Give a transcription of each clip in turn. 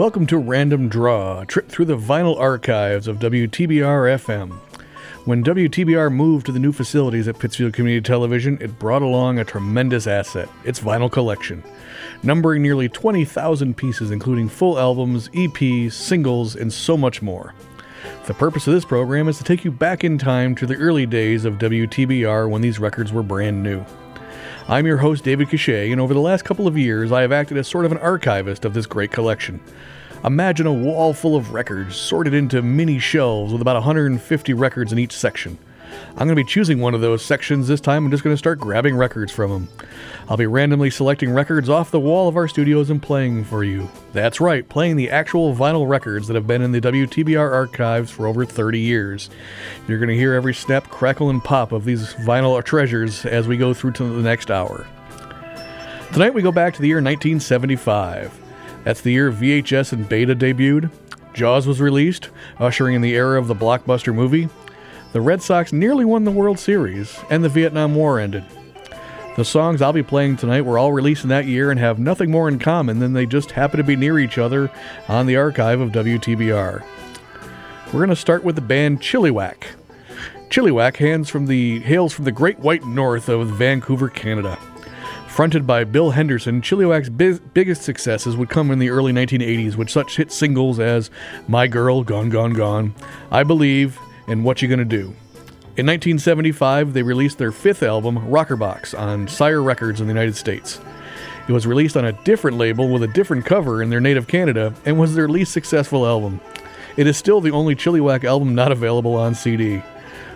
Welcome to Random Draw, a trip through the vinyl archives of WTBR FM. When WTBR moved to the new facilities at Pittsfield Community Television, it brought along a tremendous asset its vinyl collection, numbering nearly 20,000 pieces, including full albums, EPs, singles, and so much more. The purpose of this program is to take you back in time to the early days of WTBR when these records were brand new. I'm your host, David Cachet, and over the last couple of years, I have acted as sort of an archivist of this great collection. Imagine a wall full of records sorted into mini shelves with about 150 records in each section. I'm going to be choosing one of those sections this time. I'm just going to start grabbing records from them. I'll be randomly selecting records off the wall of our studios and playing for you. That's right, playing the actual vinyl records that have been in the WTBR archives for over 30 years. You're going to hear every snap, crackle, and pop of these vinyl treasures as we go through to the next hour. Tonight we go back to the year 1975. That's the year VHS and Beta debuted. Jaws was released, ushering in the era of the blockbuster movie. The Red Sox nearly won the World Series, and the Vietnam War ended. The songs I'll be playing tonight were all released in that year and have nothing more in common than they just happen to be near each other on the archive of WTBR. We're going to start with the band Chilliwack. Chilliwack hails from the hails from the Great White North of Vancouver, Canada. Fronted by Bill Henderson, Chilliwack's big, biggest successes would come in the early 1980s with such hit singles as My Girl, Gone, Gone, Gone, I Believe, and What You Gonna Do. In 1975, they released their fifth album, Rockerbox, on Sire Records in the United States. It was released on a different label with a different cover in their native Canada and was their least successful album. It is still the only Chilliwack album not available on CD.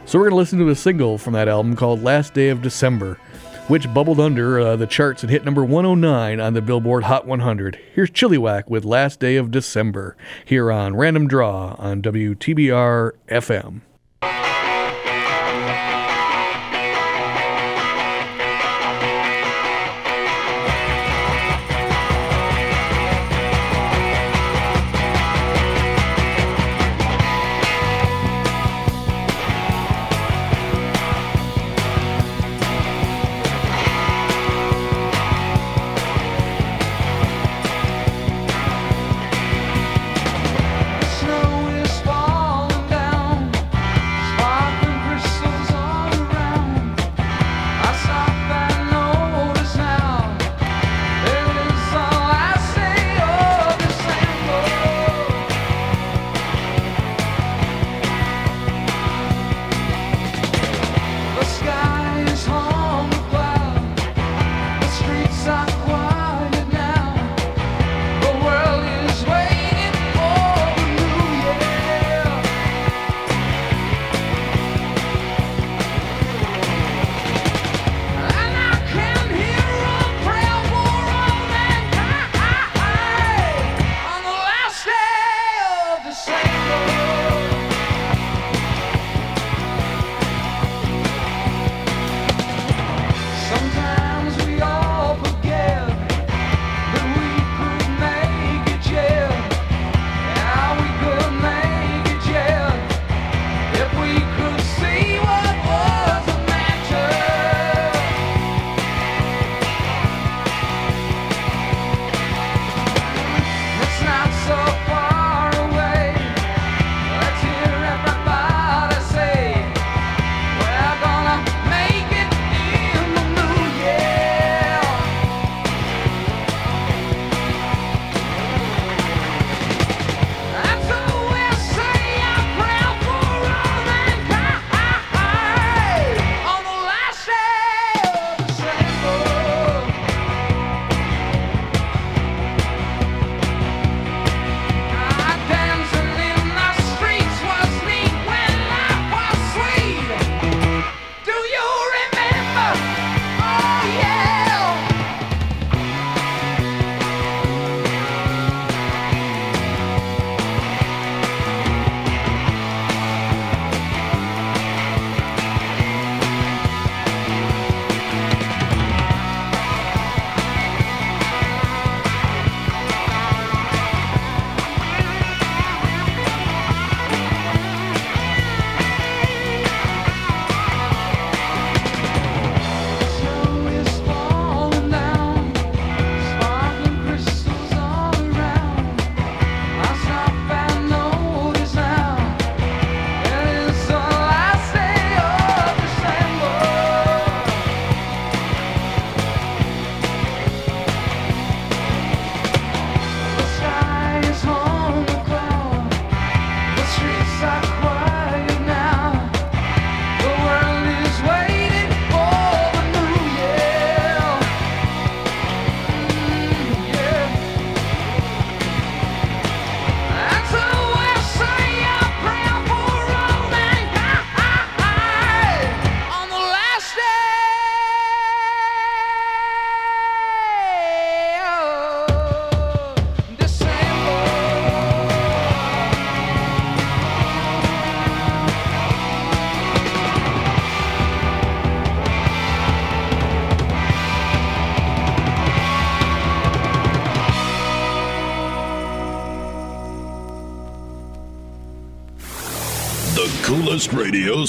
So we're going to listen to a single from that album called Last Day of December, which bubbled under uh, the charts and hit number 109 on the Billboard Hot 100. Here's Chilliwack with Last Day of December here on Random Draw on WTBR FM.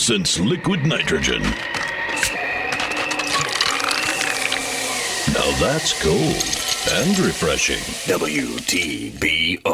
Since liquid nitrogen. Now that's cold and refreshing. WTBR.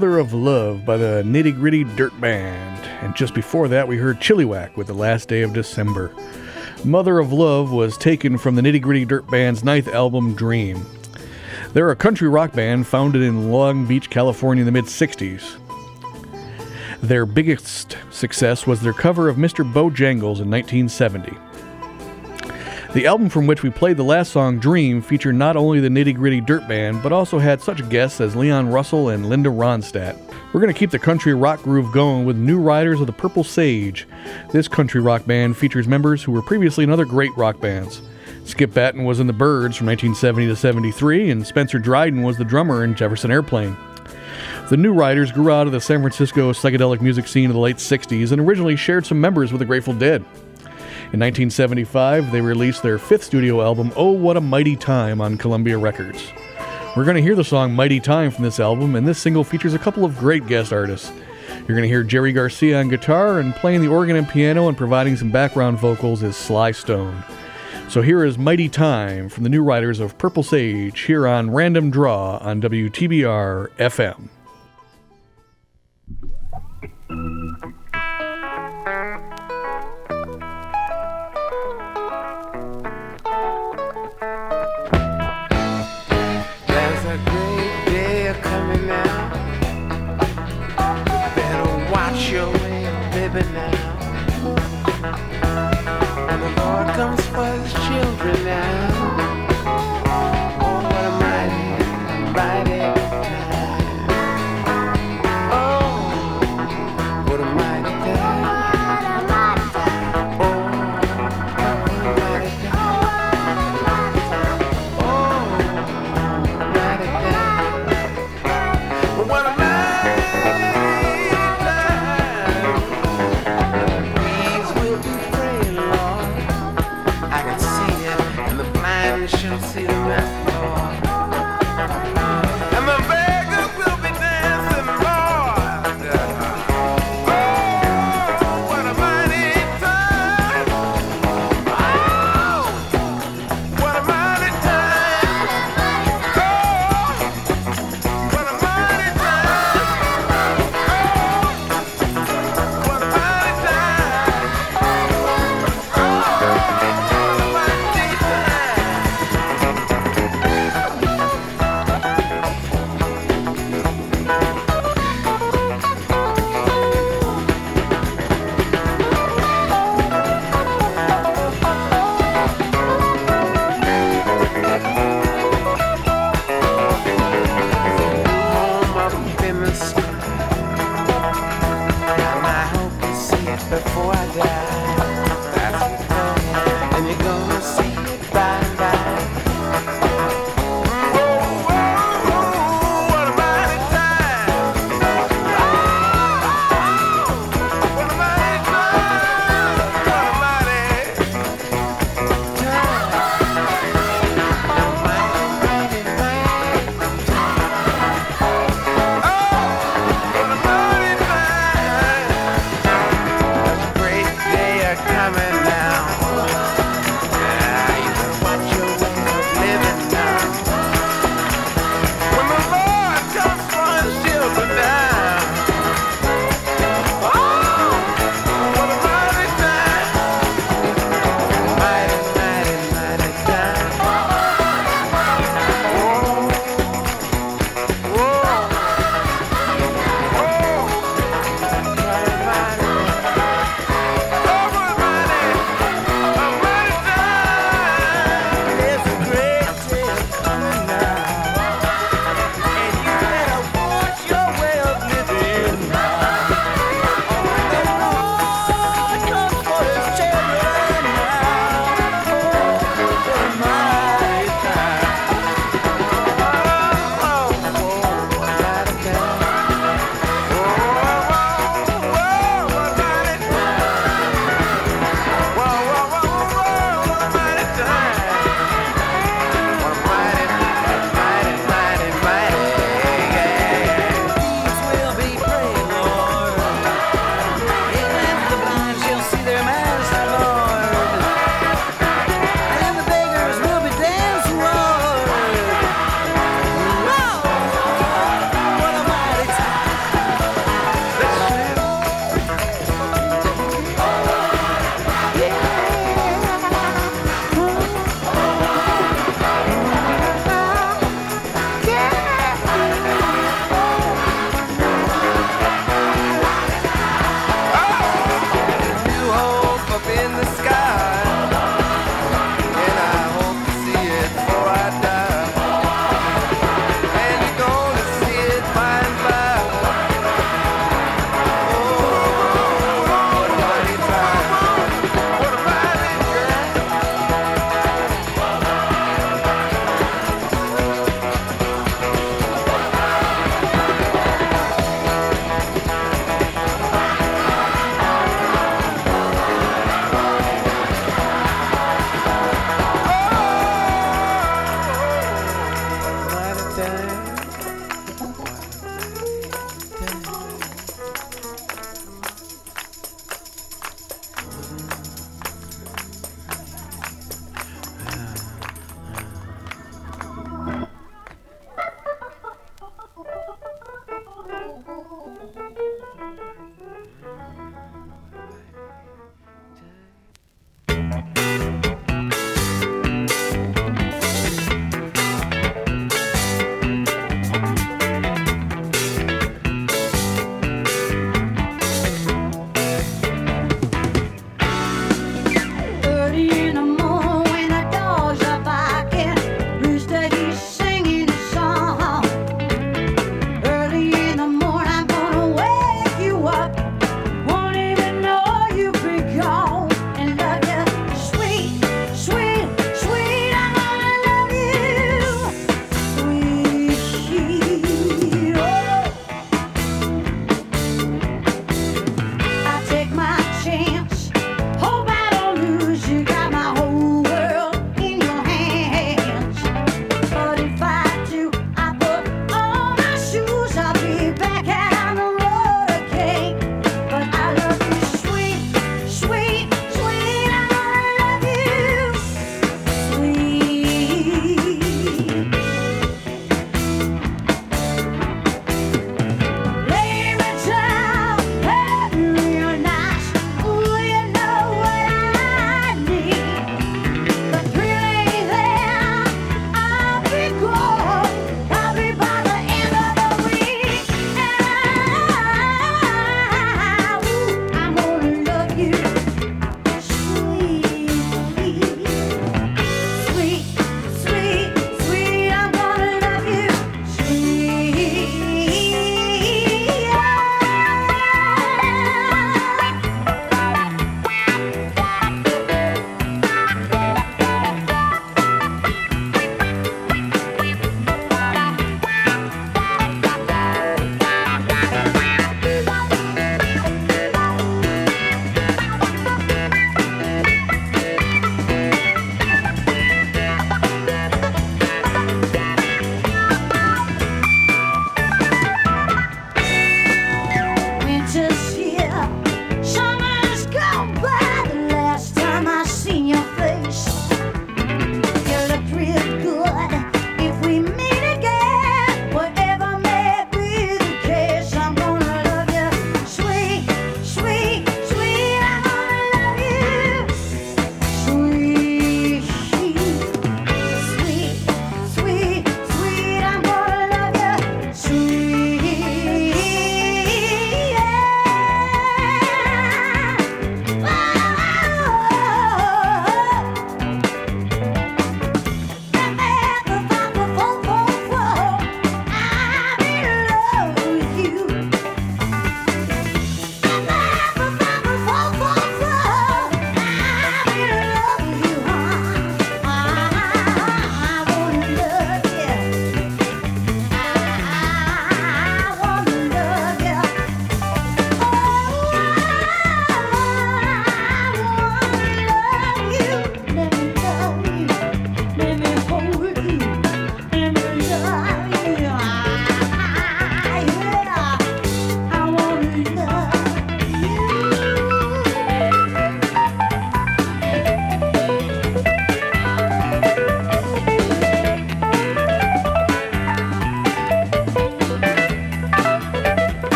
Mother of Love by the Nitty Gritty Dirt Band. And just before that, we heard Chilliwack with The Last Day of December. Mother of Love was taken from the Nitty Gritty Dirt Band's ninth album, Dream. They're a country rock band founded in Long Beach, California in the mid 60s. Their biggest success was their cover of Mr. Bojangles in 1970. The album from which we played the last song, Dream, featured not only the Nitty Gritty Dirt Band, but also had such guests as Leon Russell and Linda Ronstadt. We're going to keep the country rock groove going with New Riders of the Purple Sage. This country rock band features members who were previously in other great rock bands. Skip Battin was in the Byrds from 1970 to 73, and Spencer Dryden was the drummer in Jefferson Airplane. The New Riders grew out of the San Francisco psychedelic music scene of the late 60s and originally shared some members with the Grateful Dead. In 1975, they released their fifth studio album, Oh What a Mighty Time, on Columbia Records. We're going to hear the song Mighty Time from this album, and this single features a couple of great guest artists. You're going to hear Jerry Garcia on guitar, and playing the organ and piano and providing some background vocals is Sly Stone. So here is Mighty Time from the new Riders of Purple Sage here on Random Draw on WTBR FM.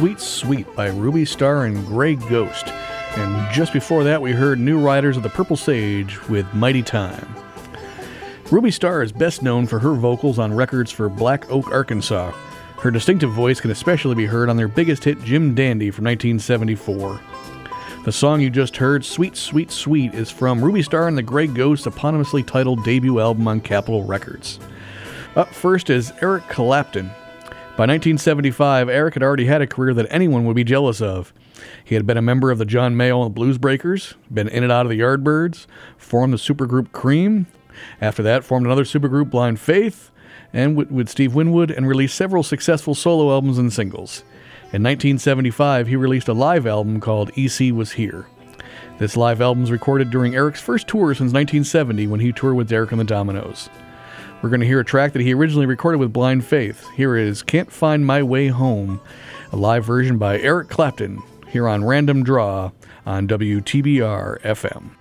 Sweet, Sweet, by Ruby Starr and Grey Ghost. And just before that, we heard New Riders of the Purple Sage with Mighty Time. Ruby Starr is best known for her vocals on records for Black Oak, Arkansas. Her distinctive voice can especially be heard on their biggest hit, Jim Dandy, from 1974. The song you just heard, Sweet, Sweet, Sweet, is from Ruby Starr and the Grey Ghost eponymously titled debut album on Capitol Records. Up first is Eric Clapton. By 1975, Eric had already had a career that anyone would be jealous of. He had been a member of the John Mayall and Blues Breakers, been in and out of the Yardbirds, formed the supergroup Cream. After that, formed another supergroup, Blind Faith, and with, with Steve Winwood, and released several successful solo albums and singles. In 1975, he released a live album called EC Was Here. This live album was recorded during Eric's first tour since 1970 when he toured with Derek and the Dominos. We're going to hear a track that he originally recorded with Blind Faith. Here is Can't Find My Way Home, a live version by Eric Clapton, here on Random Draw on WTBR FM.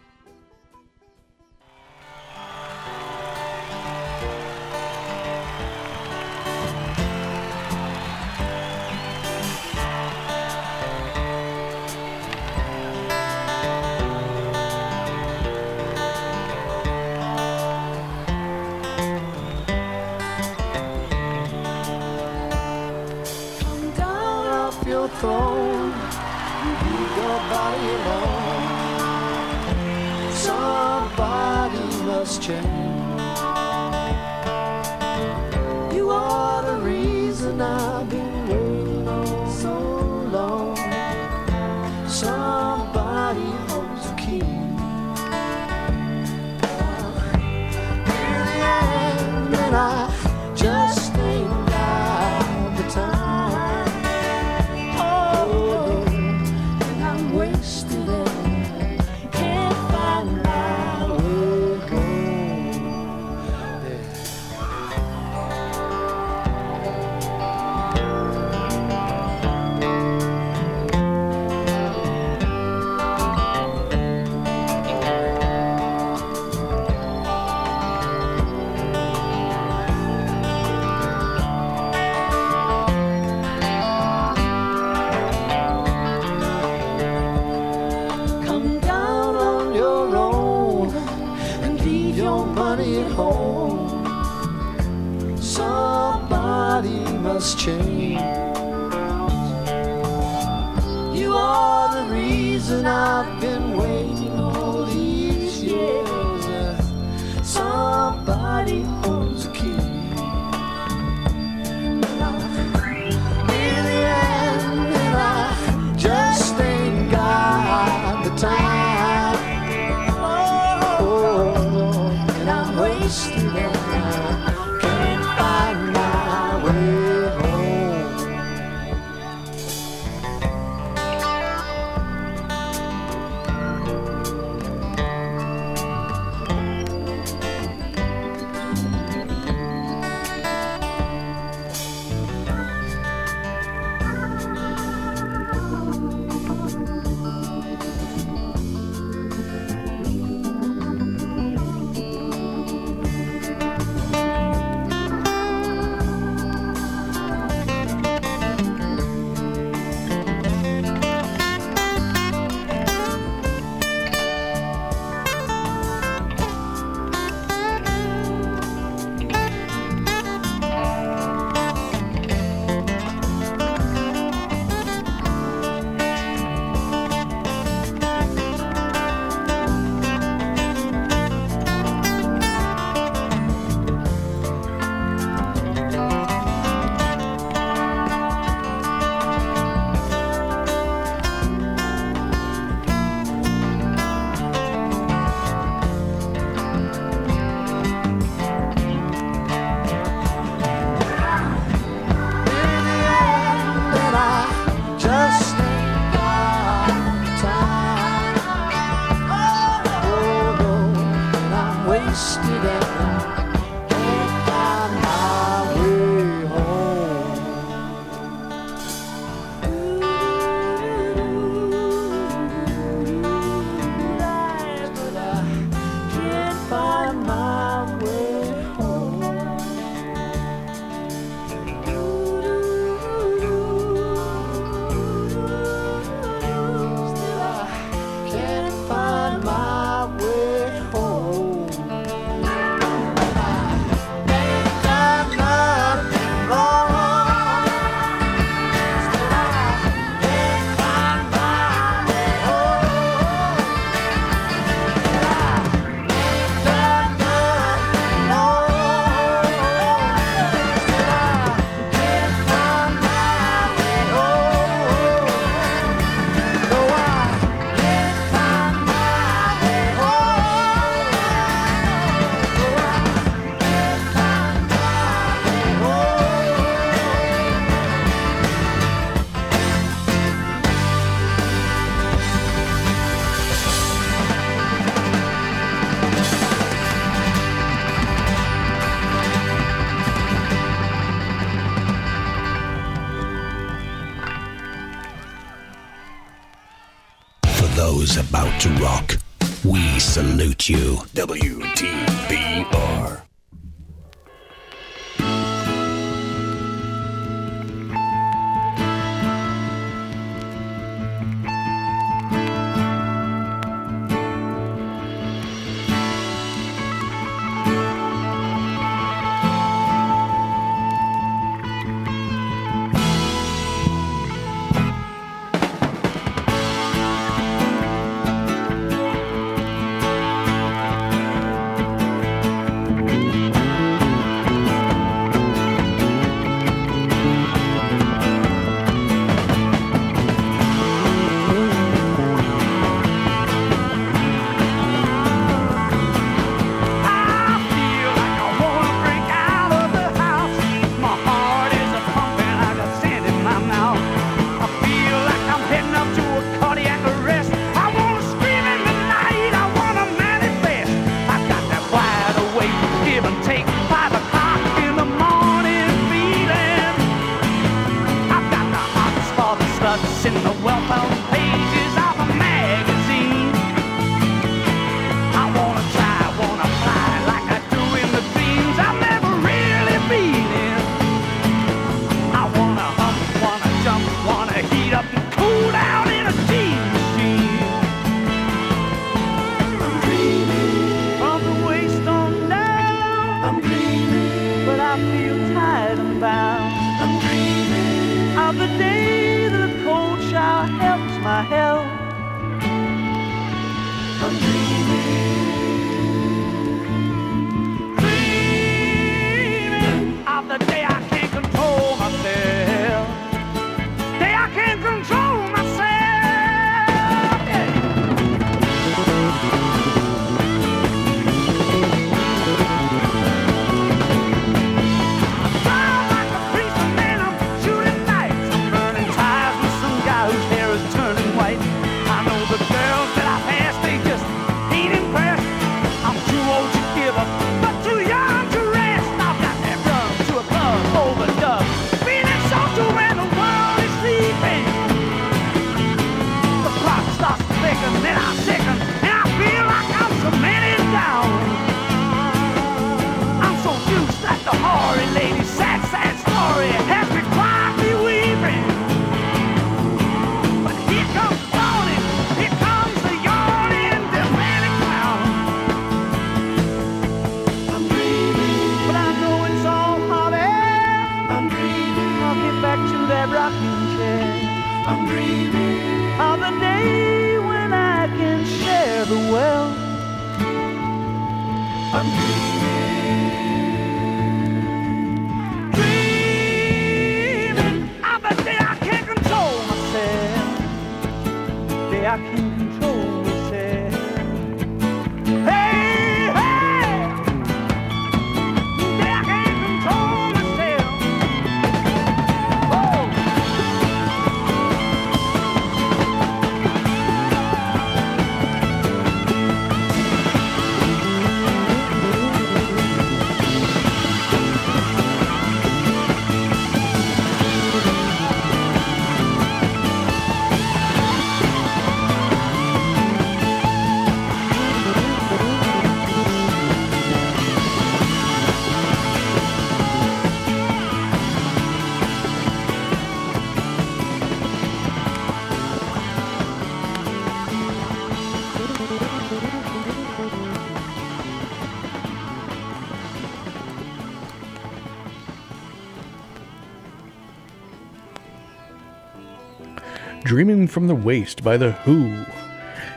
from the Waist by The Who.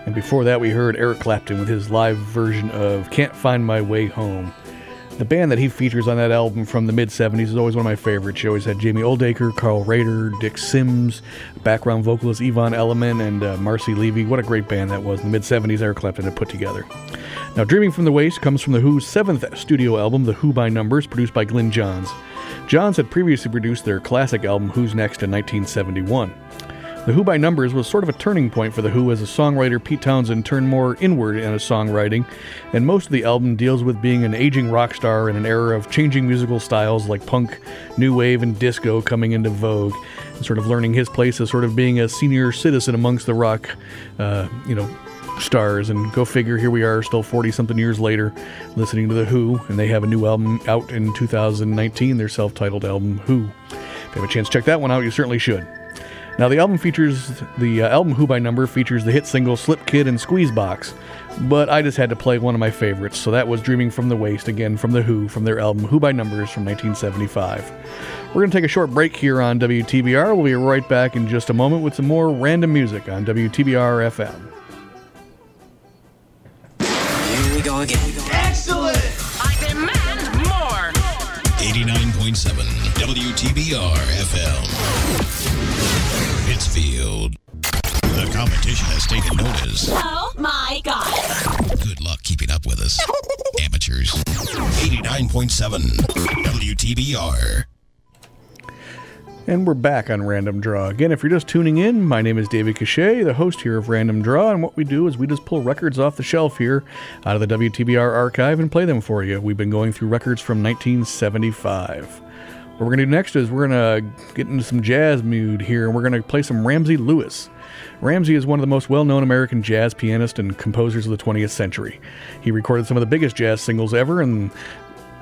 And before that, we heard Eric Clapton with his live version of Can't Find My Way Home. The band that he features on that album from the mid 70s is always one of my favorites. You always had Jamie Oldaker, Carl Radle, Dick Sims, background vocalist Yvonne Elliman, and uh, Marcy Levy. What a great band that was in the mid 70s Eric Clapton had put together. Now, Dreaming from the Waist" comes from The Who's seventh studio album, The Who by Numbers, produced by Glyn Johns. Johns had previously produced their classic album Who's Next in 1971. The Who by Numbers was sort of a turning point for The Who as a songwriter Pete Townshend turned more inward in his songwriting, and most of the album deals with being an aging rock star in an era of changing musical styles like punk, new wave, and disco coming into vogue, and sort of learning his place as sort of being a senior citizen amongst the rock, uh, you know, stars. And go figure, here we are, still 40 something years later, listening to The Who, and they have a new album out in 2019, their self titled album, Who. If you have a chance to check that one out, you certainly should. Now, the album features the uh, album Who by Number features the hit single Slip Kid and Squeezebox, but I just had to play one of my favorites, so that was Dreaming from the Waist, again from The Who, from their album Who by Numbers from 1975. We're going to take a short break here on WTBR. We'll be right back in just a moment with some more random music on WTBR FM. Here we go again. Excellent! I demand more. 89.7 WTBR FM. Pittsfield. The competition has taken notice. Oh my god. Good luck keeping up with us. Amateurs. 89.7 WTBR. And we're back on Random Draw. Again, if you're just tuning in, my name is David Cachet, the host here of Random Draw, and what we do is we just pull records off the shelf here out of the WTBR archive and play them for you. We've been going through records from 1975. What we're going to do next is we're going to get into some jazz mood here, and we're going to play some Ramsey Lewis. Ramsey is one of the most well known American jazz pianists and composers of the 20th century. He recorded some of the biggest jazz singles ever, and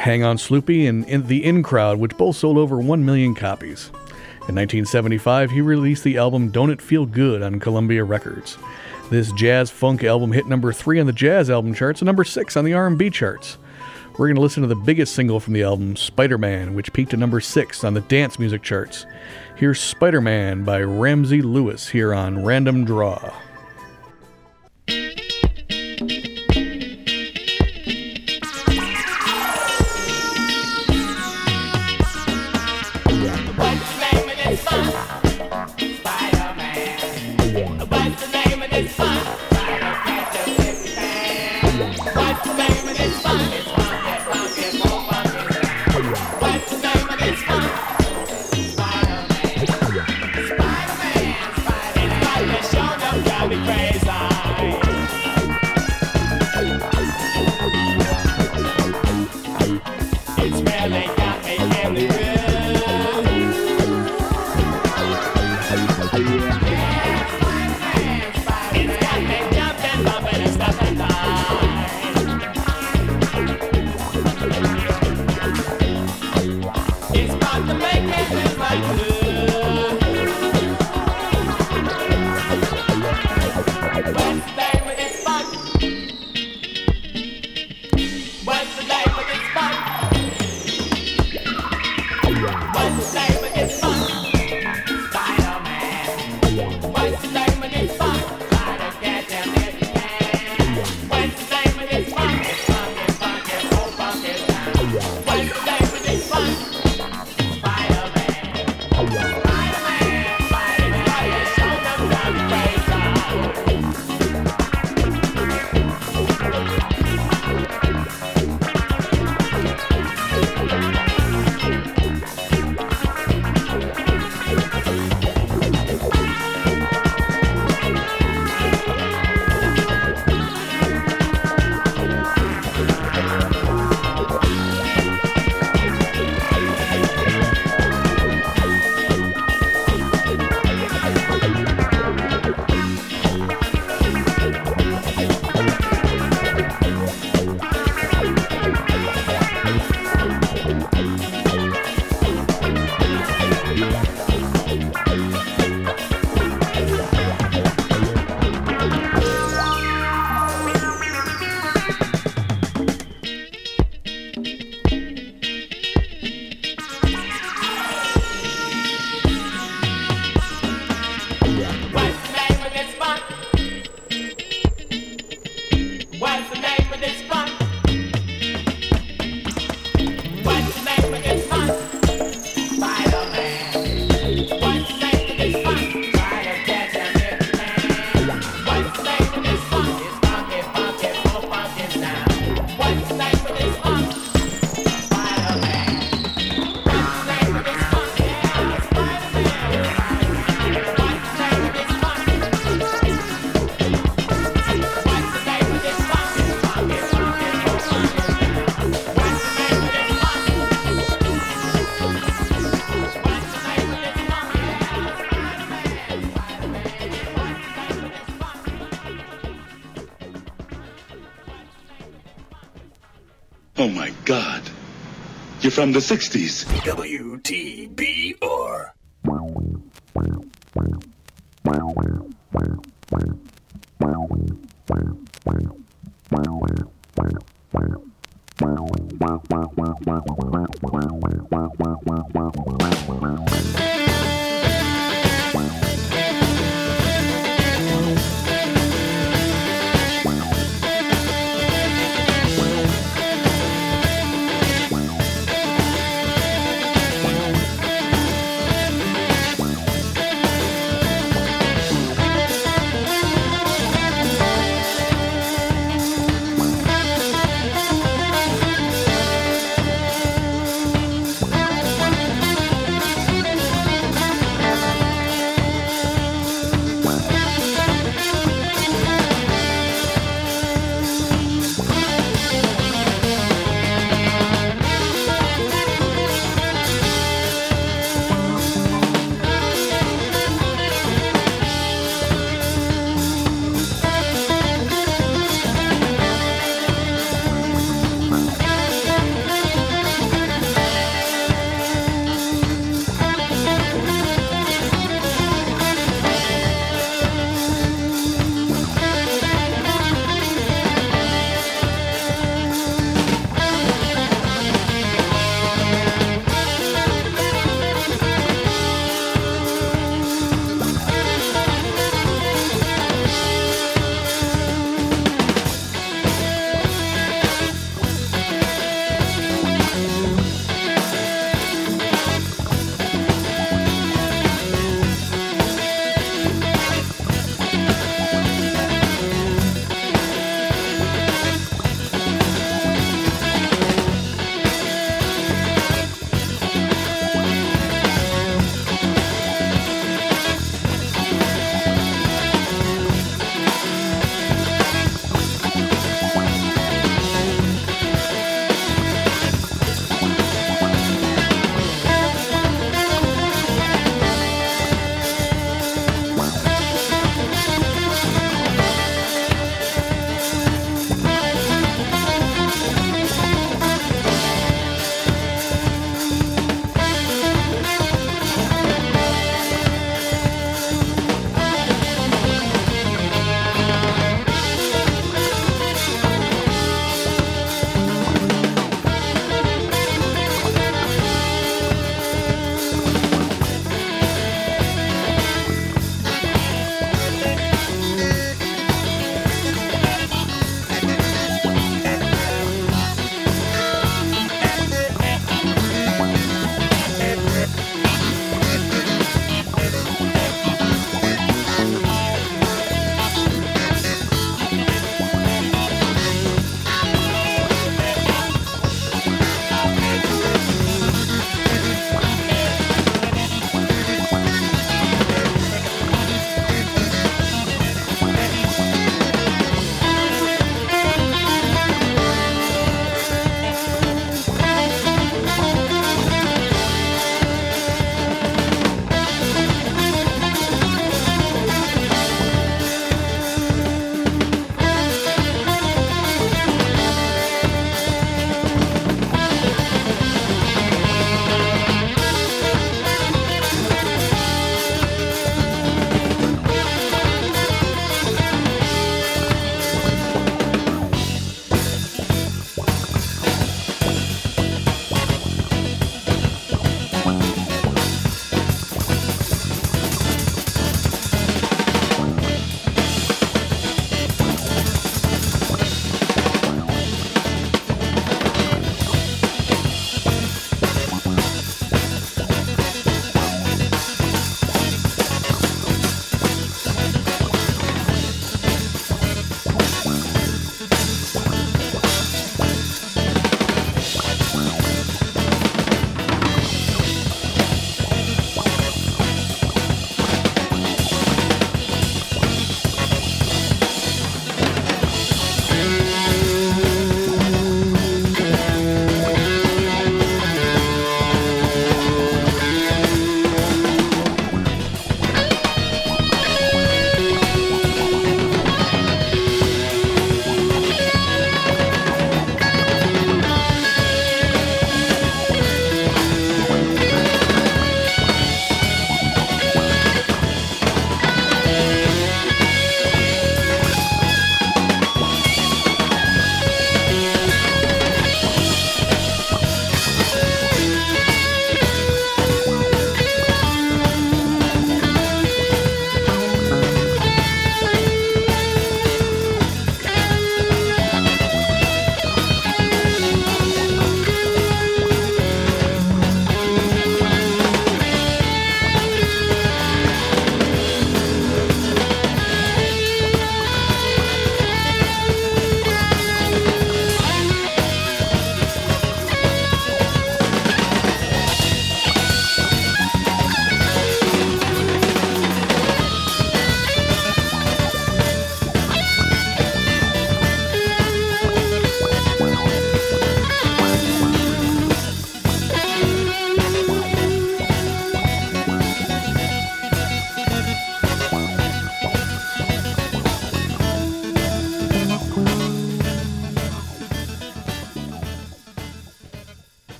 Hang On Sloopy and in The In Crowd, which both sold over 1 million copies. In 1975, he released the album Don't It Feel Good on Columbia Records. This jazz funk album hit number 3 on the jazz album charts and number 6 on the R&B charts. We're going to listen to the biggest single from the album, Spider-Man, which peaked at number 6 on the dance music charts. Here's Spider-Man by Ramsey Lewis here on Random Draw. Oh my god. You're from the 60s. WTBR.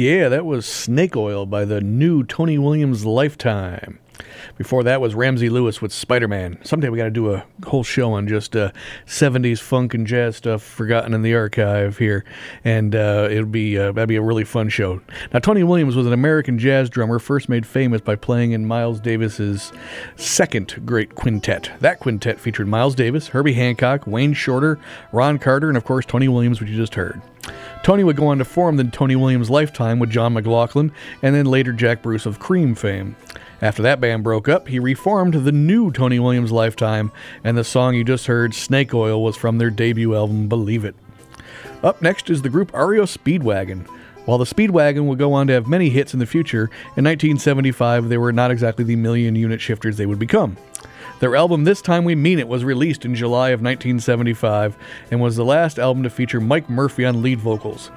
Yeah, that was Snake Oil by the new Tony Williams Lifetime. Before that was Ramsey Lewis with Spider Man. Someday we got to do a whole show on just uh, 70s funk and jazz stuff forgotten in the archive here. And uh, it'll be, uh, that'd be a really fun show. Now, Tony Williams was an American jazz drummer first made famous by playing in Miles Davis's second great quintet. That quintet featured Miles Davis, Herbie Hancock, Wayne Shorter, Ron Carter, and of course Tony Williams, which you just heard. Tony would go on to form the Tony Williams Lifetime with John McLaughlin and then later Jack Bruce of Cream fame. After that band broke up, he reformed the new Tony Williams Lifetime, and the song you just heard, Snake Oil, was from their debut album, Believe It. Up next is the group REO Speedwagon. While the Speedwagon would go on to have many hits in the future, in 1975 they were not exactly the million unit shifters they would become. Their album This Time We Mean It was released in July of 1975 and was the last album to feature Mike Murphy on lead vocals.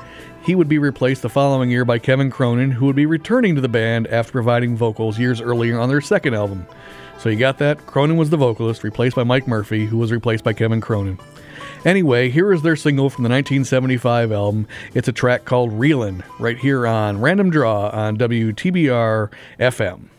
He would be replaced the following year by Kevin Cronin, who would be returning to the band after providing vocals years earlier on their second album. So you got that? Cronin was the vocalist, replaced by Mike Murphy, who was replaced by Kevin Cronin. Anyway, here is their single from the 1975 album. It's a track called Reelin', right here on Random Draw on WTBR FM.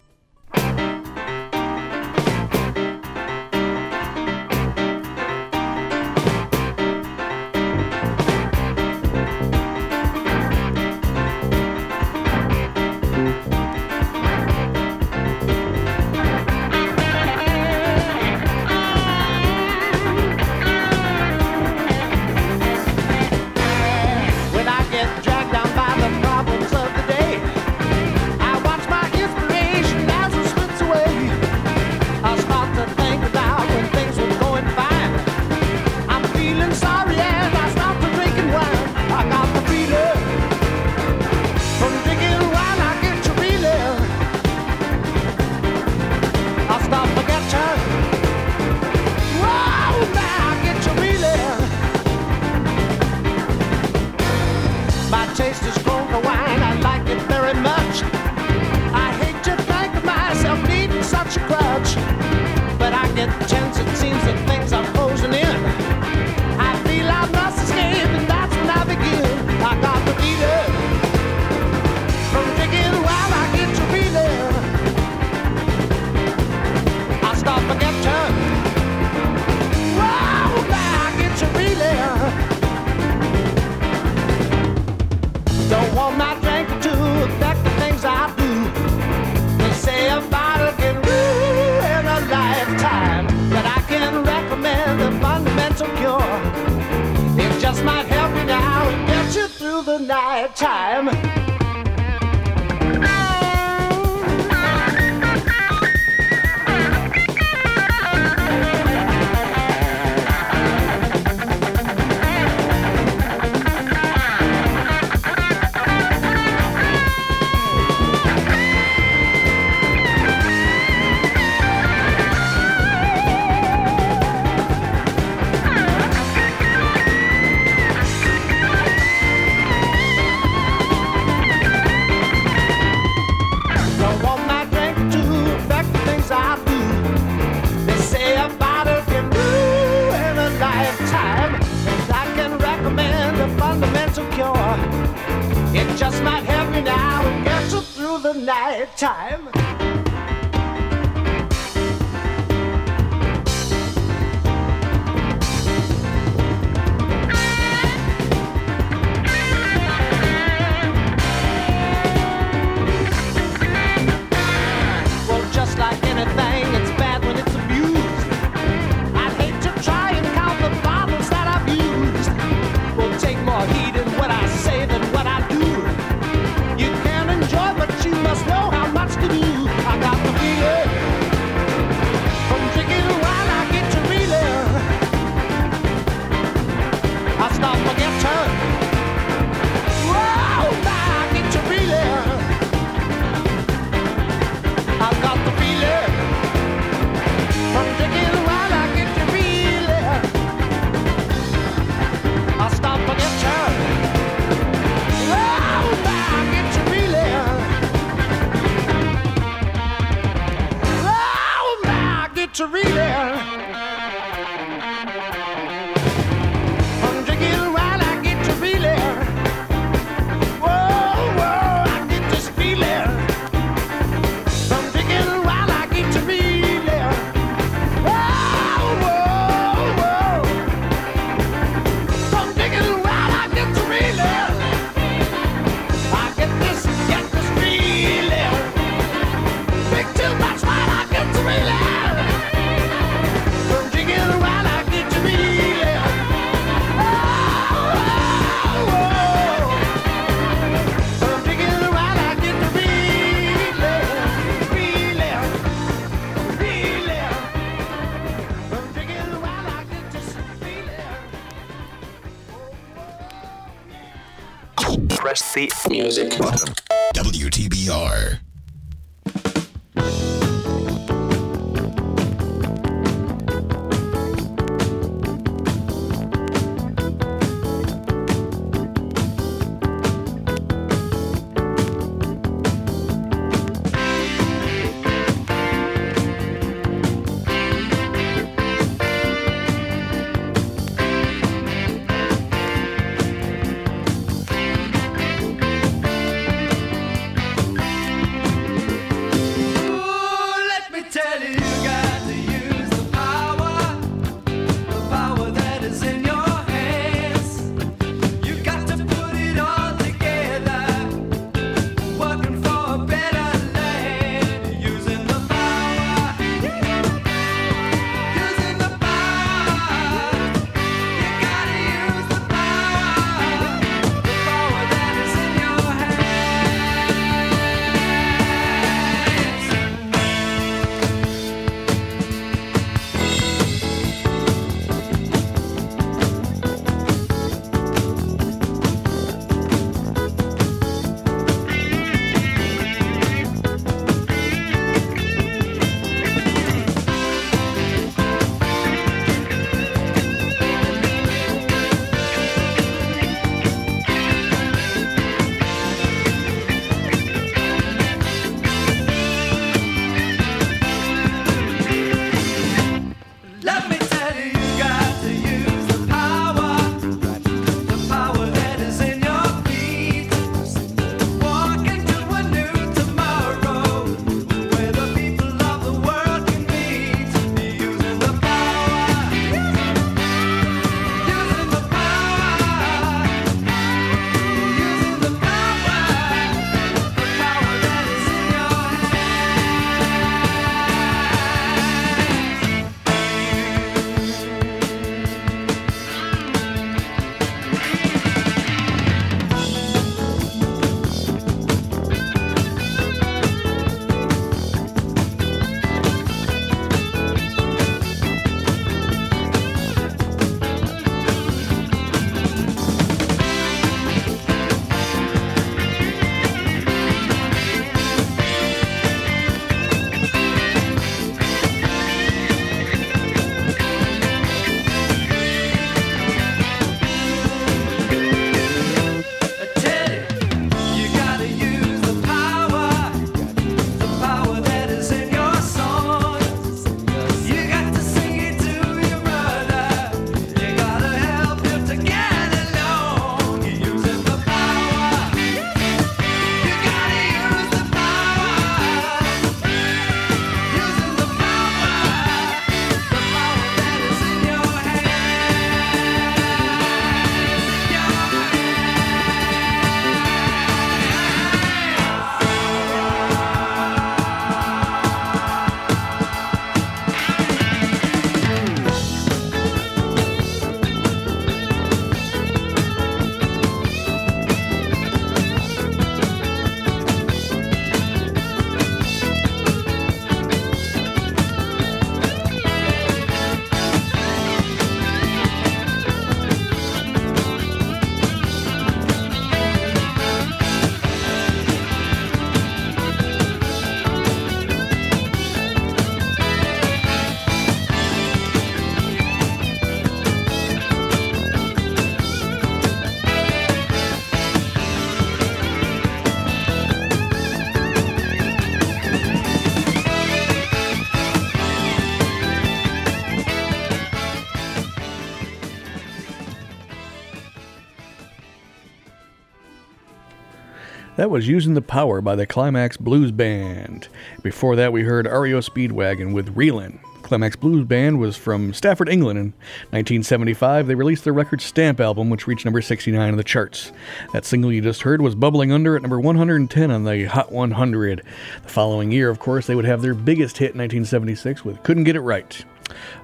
That was Using the Power by the Climax Blues Band. Before that, we heard REO Speedwagon with Reelin'. Climax Blues Band was from Stafford, England. In 1975, they released their record Stamp album, which reached number 69 on the charts. That single you just heard was Bubbling Under at number 110 on the Hot 100. The following year, of course, they would have their biggest hit in 1976 with Couldn't Get It Right.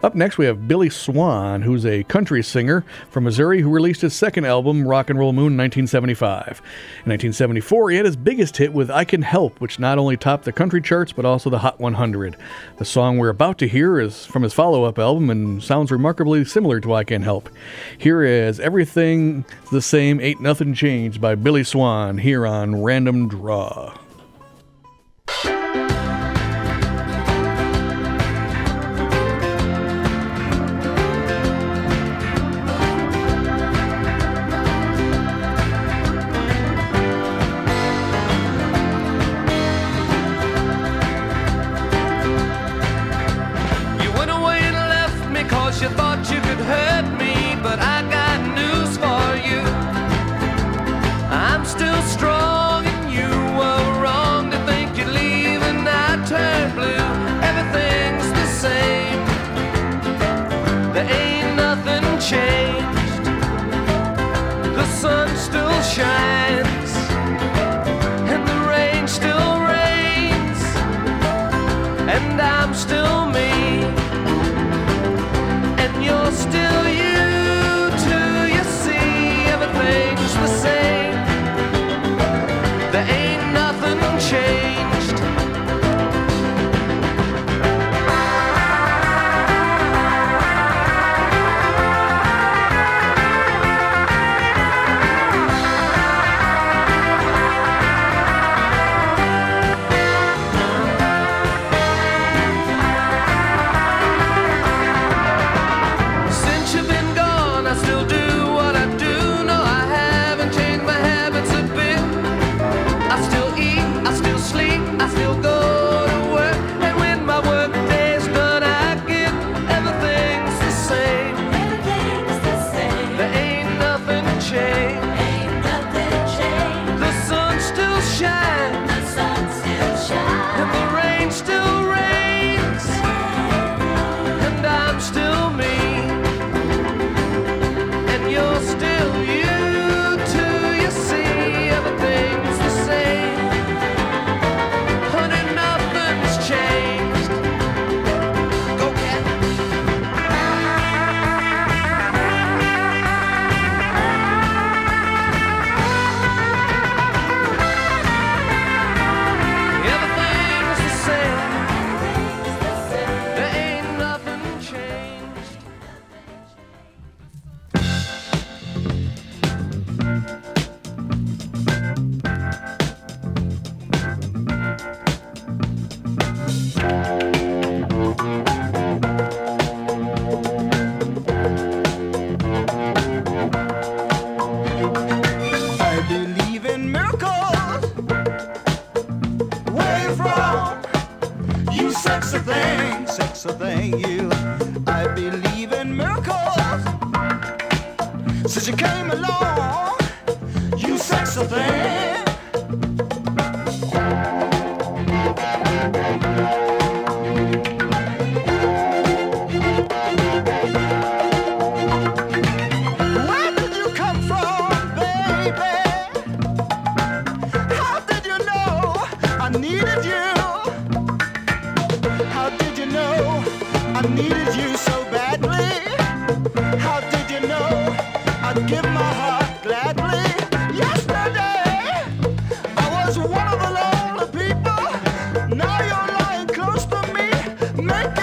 Up next, we have Billy Swan, who's a country singer from Missouri who released his second album, Rock and Roll Moon, in 1975. In 1974, he had his biggest hit with I Can Help, which not only topped the country charts but also the Hot 100. The song we're about to hear is from his follow up album and sounds remarkably similar to I Can Help. Here is Everything the Same Ain't Nothing Changed by Billy Swan here on Random Draw. make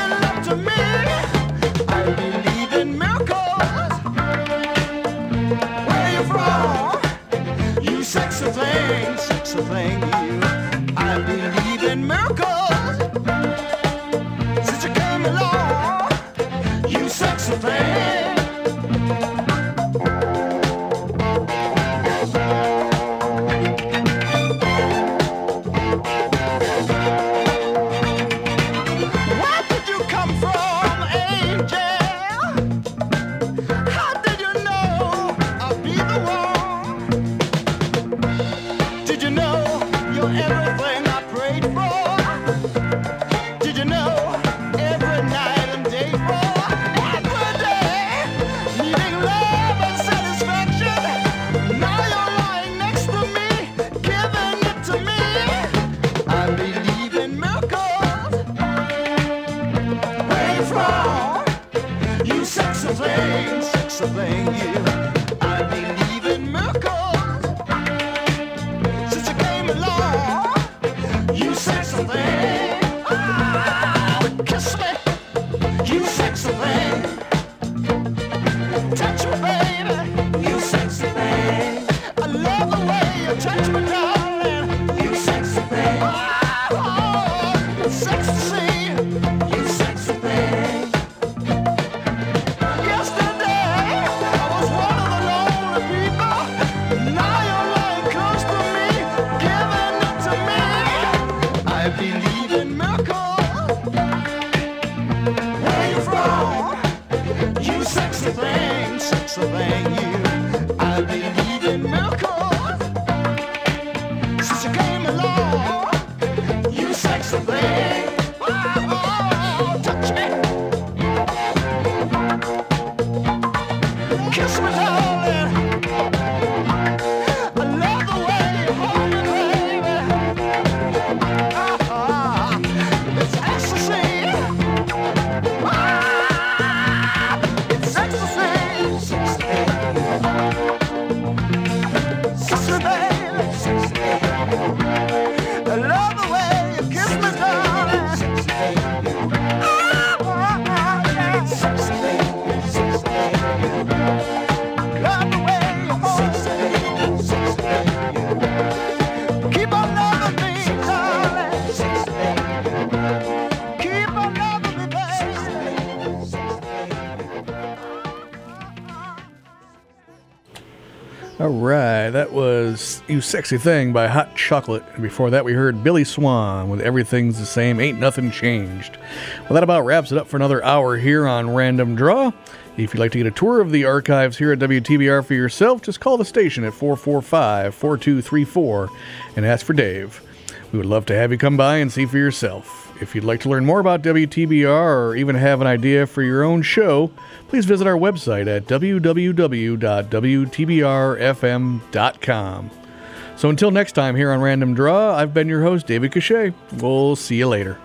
was You Sexy Thing by Hot Chocolate. And before that, we heard Billy Swan with Everything's the Same, Ain't Nothing Changed. Well, that about wraps it up for another hour here on Random Draw. If you'd like to get a tour of the archives here at WTBR for yourself, just call the station at 445 4234 and ask for Dave. We would love to have you come by and see for yourself. If you'd like to learn more about WTBR or even have an idea for your own show, please visit our website at www.wtbrfm.com. So until next time here on Random Draw, I've been your host, David Cachet. We'll see you later.